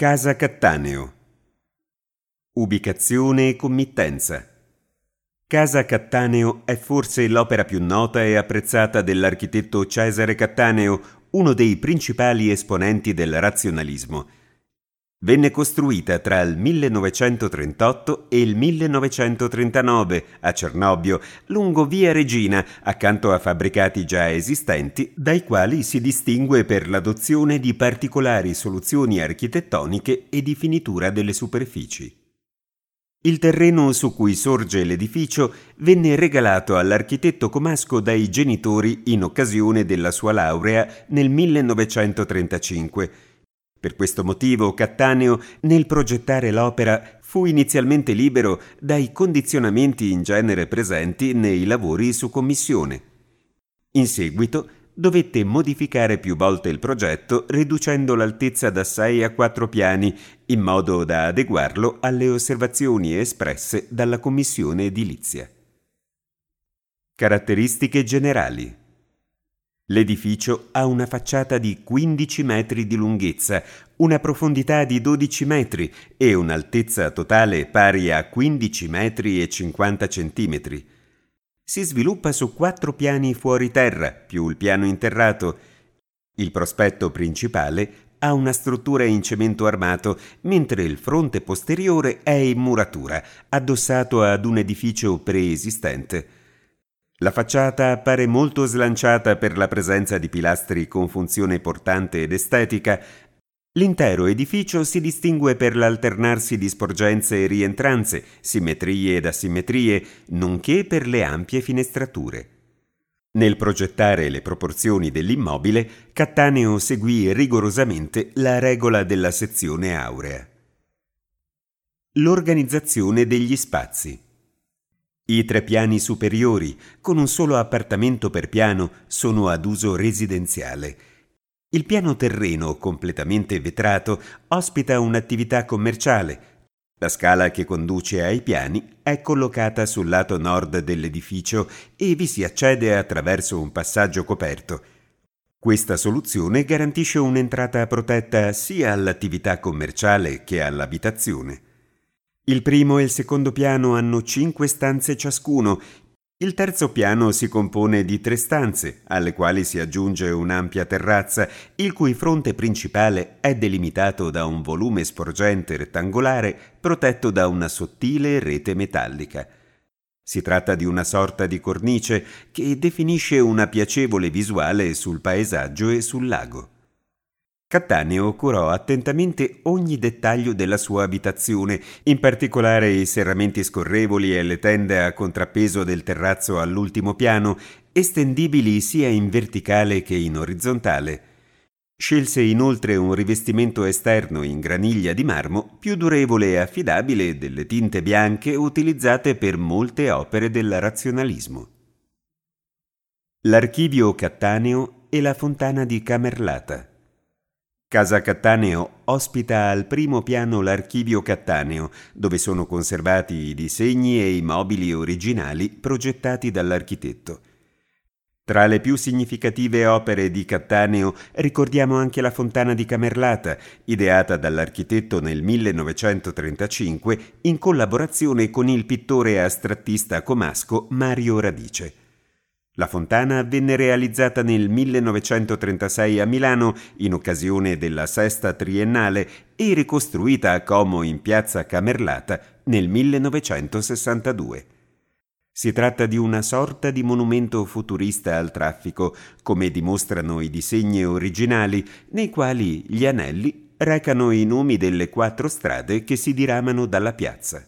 Casa Cattaneo. Ubicazione e committenza. Casa Cattaneo è forse l'opera più nota e apprezzata dell'architetto Cesare Cattaneo, uno dei principali esponenti del razionalismo. Venne costruita tra il 1938 e il 1939 a Cernobbio, lungo via Regina, accanto a fabbricati già esistenti, dai quali si distingue per l'adozione di particolari soluzioni architettoniche e di finitura delle superfici. Il terreno su cui sorge l'edificio venne regalato all'architetto comasco dai genitori in occasione della sua laurea nel 1935 per questo motivo Cattaneo, nel progettare l'opera, fu inizialmente libero dai condizionamenti in genere presenti nei lavori su commissione. In seguito dovette modificare più volte il progetto riducendo l'altezza da 6 a 4 piani in modo da adeguarlo alle osservazioni espresse dalla commissione edilizia. Caratteristiche generali L'edificio ha una facciata di 15 metri di lunghezza, una profondità di 12 metri e un'altezza totale pari a 15 metri e 50 centimetri. Si sviluppa su quattro piani fuori terra, più il piano interrato. Il prospetto principale ha una struttura in cemento armato, mentre il fronte posteriore è in muratura, addossato ad un edificio preesistente. La facciata appare molto slanciata per la presenza di pilastri con funzione portante ed estetica. L'intero edificio si distingue per l'alternarsi di sporgenze e rientranze, simmetrie ed asimmetrie, nonché per le ampie finestrature. Nel progettare le proporzioni dell'immobile, Cattaneo seguì rigorosamente la regola della sezione aurea. L'organizzazione degli spazi. I tre piani superiori, con un solo appartamento per piano, sono ad uso residenziale. Il piano terreno, completamente vetrato, ospita un'attività commerciale. La scala che conduce ai piani è collocata sul lato nord dell'edificio e vi si accede attraverso un passaggio coperto. Questa soluzione garantisce un'entrata protetta sia all'attività commerciale che all'abitazione. Il primo e il secondo piano hanno cinque stanze ciascuno. Il terzo piano si compone di tre stanze, alle quali si aggiunge un'ampia terrazza, il cui fronte principale è delimitato da un volume sporgente rettangolare protetto da una sottile rete metallica. Si tratta di una sorta di cornice che definisce una piacevole visuale sul paesaggio e sul lago. Cattaneo curò attentamente ogni dettaglio della sua abitazione, in particolare i serramenti scorrevoli e le tende a contrappeso del terrazzo all'ultimo piano, estendibili sia in verticale che in orizzontale. Scelse inoltre un rivestimento esterno in graniglia di marmo più durevole e affidabile delle tinte bianche utilizzate per molte opere del razionalismo. L'archivio Cattaneo e la fontana di Camerlata. Casa Cattaneo ospita al primo piano l'archivio Cattaneo, dove sono conservati i disegni e i mobili originali progettati dall'architetto. Tra le più significative opere di Cattaneo ricordiamo anche la fontana di Camerlata, ideata dall'architetto nel 1935 in collaborazione con il pittore astrattista comasco Mario Radice. La fontana venne realizzata nel 1936 a Milano in occasione della sesta triennale e ricostruita a Como in piazza Camerlata nel 1962. Si tratta di una sorta di monumento futurista al traffico, come dimostrano i disegni originali, nei quali gli anelli recano i nomi delle quattro strade che si diramano dalla piazza.